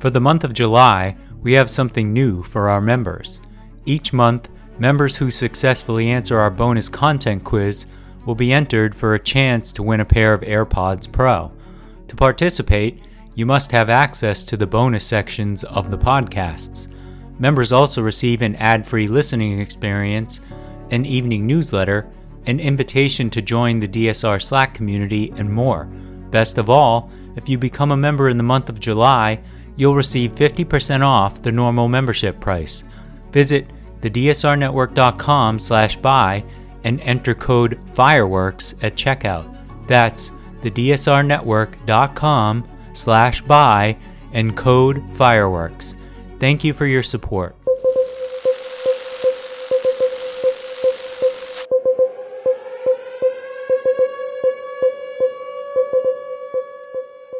For the month of July, we have something new for our members. Each month, members who successfully answer our bonus content quiz will be entered for a chance to win a pair of AirPods Pro. To participate, you must have access to the bonus sections of the podcasts. Members also receive an ad free listening experience, an evening newsletter, an invitation to join the DSR Slack community, and more. Best of all, if you become a member in the month of July, you'll receive 50% off the normal membership price. Visit thedsrnetwork.com slash buy and enter code FIREWORKS at checkout. That's thedsrnetwork.com slash buy and code FIREWORKS. Thank you for your support.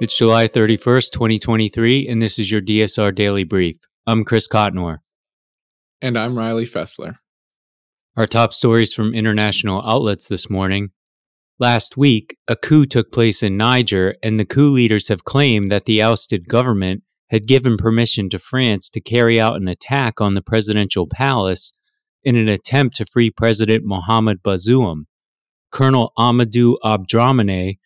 It's July 31st, 2023, and this is your DSR Daily Brief. I'm Chris Cotnor. And I'm Riley Fessler. Our top stories from international outlets this morning. Last week, a coup took place in Niger, and the coup leaders have claimed that the ousted government had given permission to France to carry out an attack on the presidential palace in an attempt to free President Mohamed Bazoum. Colonel Amadou Abdramane,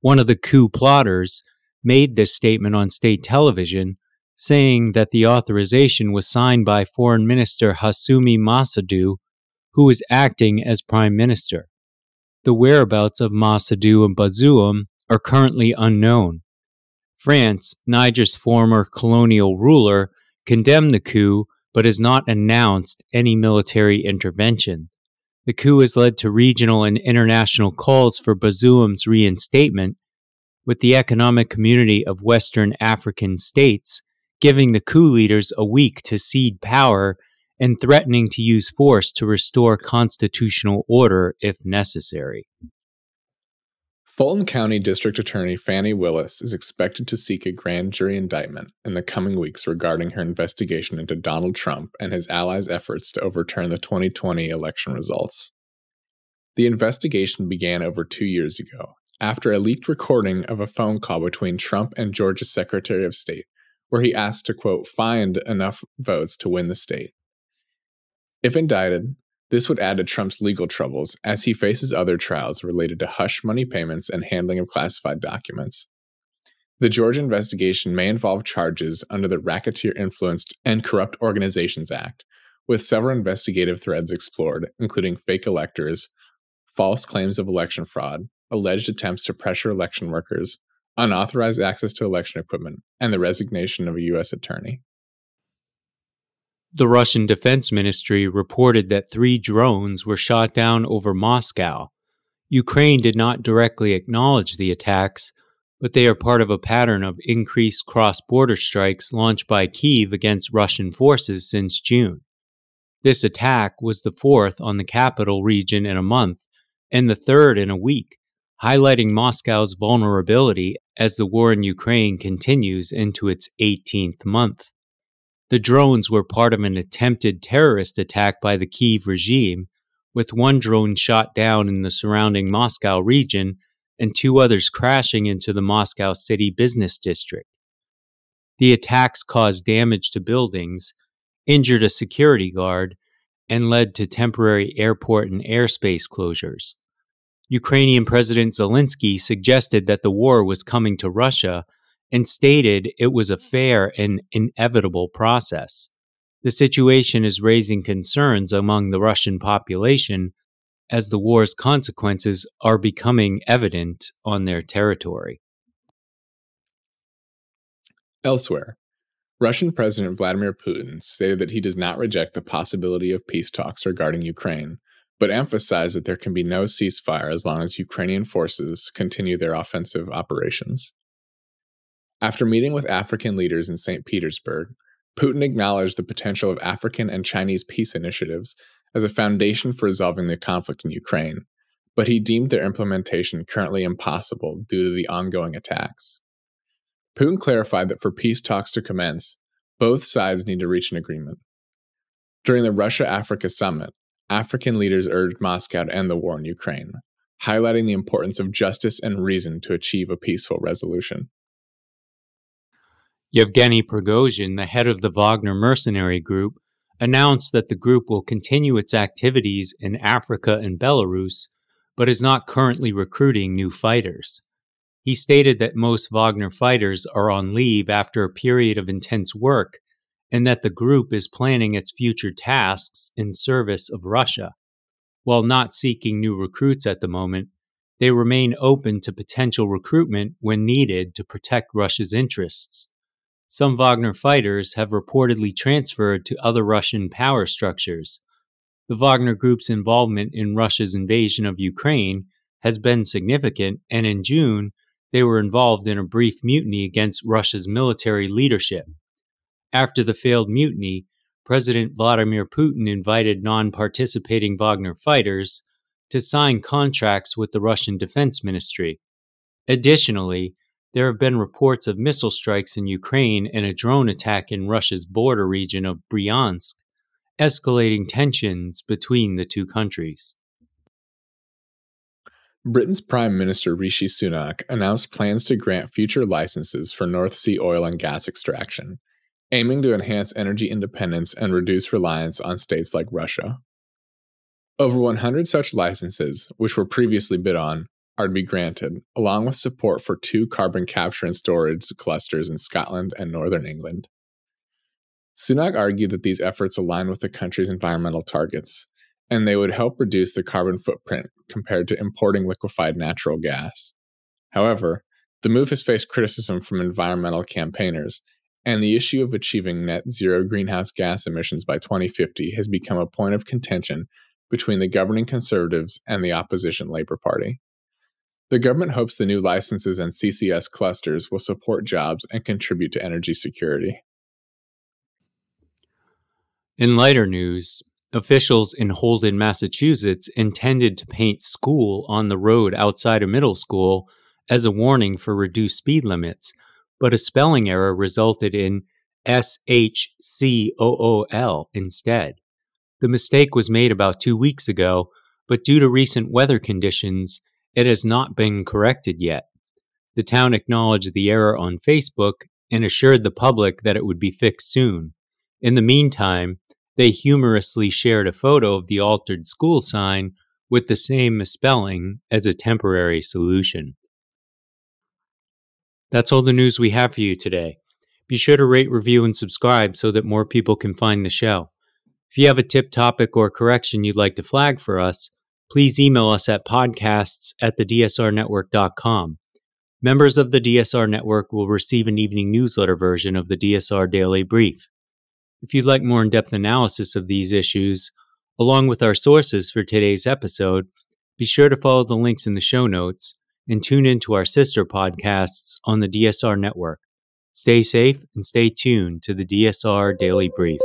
one of the coup plotters, made this statement on state television, saying that the authorization was signed by Foreign Minister Hassoumi Massaoudou, who is acting as Prime Minister. The whereabouts of Massaoudou and Bazoum are currently unknown. France, Niger's former colonial ruler, condemned the coup but has not announced any military intervention. The coup has led to regional and international calls for Bazoum's reinstatement with the Economic Community of Western African States giving the coup leaders a week to cede power and threatening to use force to restore constitutional order if necessary. Fulton County District Attorney Fani Willis is expected to seek a grand jury indictment in the coming weeks regarding her investigation into Donald Trump and his allies' efforts to overturn the 2020 election results. The investigation began over two years ago after a leaked recording of a phone call between Trump and Georgia's Secretary of State, where he asked to, quote, find enough votes to win the state. If indicted, this would add to Trump's legal troubles as he faces other trials related to hush money payments and handling of classified documents. The Georgia investigation may involve charges under the Racketeer Influenced and Corrupt Organizations Act, with several investigative threads explored, including fake electors, false claims of election fraud, alleged attempts to pressure election workers, unauthorized access to election equipment, and the resignation of a U.S. attorney. The Russian Defense Ministry reported that three drones were shot down over Moscow. Ukraine did not directly acknowledge the attacks, but they are part of a pattern of increased cross border strikes launched by Kiev against Russian forces since June. This attack was the fourth on the capital region in a month and the third in a week, highlighting Moscow's vulnerability as the war in Ukraine continues into its 18th month. The drones were part of an attempted terrorist attack by the Kiev regime, with one drone shot down in the surrounding Moscow region and two others crashing into the Moscow city business district. The attacks caused damage to buildings, injured a security guard, and led to temporary airport and airspace closures. Ukrainian President Zelensky suggested that the war was coming to Russia and stated it was a fair and inevitable process. The situation is raising concerns among the Russian population as the war's consequences are becoming evident on their territory. Elsewhere, Russian President Vladimir Putin stated that he does not reject the possibility of peace talks regarding Ukraine, but emphasized that there can be no ceasefire as long as Ukrainian forces continue their offensive operations. After meeting with African leaders in St. Petersburg, Putin acknowledged the potential of African and Chinese peace initiatives as a foundation for resolving the conflict in Ukraine, but he deemed their implementation currently impossible due to the ongoing attacks. Putin clarified that for peace talks to commence, both sides need to reach an agreement. During the Russia Africa summit, African leaders urged Moscow to end the war in Ukraine, highlighting the importance of justice and reason to achieve a peaceful resolution. Yevgeny Prigozhin, the head of the Wagner mercenary group, announced that the group will continue its activities in Africa and Belarus, but is not currently recruiting new fighters. He stated that most Wagner fighters are on leave after a period of intense work and that the group is planning its future tasks in service of Russia. While not seeking new recruits at the moment, they remain open to potential recruitment when needed to protect Russia's interests. Some Wagner fighters have reportedly transferred to other Russian power structures. The Wagner Group's involvement in Russia's invasion of Ukraine has been significant, and in June, they were involved in a brief mutiny against Russia's military leadership. After the failed mutiny, President Vladimir Putin invited non participating Wagner fighters to sign contracts with the Russian Defense Ministry. Additionally, there have been reports of missile strikes in Ukraine and a drone attack in Russia's border region of Bryansk, escalating tensions between the two countries. Britain's Prime Minister Rishi Sunak announced plans to grant future licenses for North Sea oil and gas extraction, aiming to enhance energy independence and reduce reliance on states like Russia. Over 100 such licenses, which were previously bid on, are to be granted, along with support for two carbon capture and storage clusters in Scotland and Northern England. Sunak argued that these efforts align with the country's environmental targets, and they would help reduce the carbon footprint compared to importing liquefied natural gas. However, the move has faced criticism from environmental campaigners and the issue of achieving net zero greenhouse gas emissions by 2050 has become a point of contention between the governing Conservatives and the opposition Labour Party. The government hopes the new licenses and CCS clusters will support jobs and contribute to energy security. In lighter news, officials in Holden, Massachusetts intended to paint school on the road outside a middle school as a warning for reduced speed limits but a spelling error resulted in S H C O O L instead. The mistake was made about two weeks ago, but due to recent weather conditions, it has not been corrected yet. The town acknowledged the error on Facebook and assured the public that it would be fixed soon. In the meantime, they humorously shared a photo of the altered school sign with the same misspelling as a temporary solution. That's all the news we have for you today. Be sure to rate, review, and subscribe so that more people can find the show. If you have a tip, topic, or correction you'd like to flag for us, please email us at podcasts at thedsrnetwork.com. Members of the DSR Network will receive an evening newsletter version of the DSR Daily Brief. If you'd like more in depth analysis of these issues, along with our sources for today's episode, be sure to follow the links in the show notes and tune in to our sister podcasts on the DSR network. Stay safe and stay tuned to the DSR Daily Brief.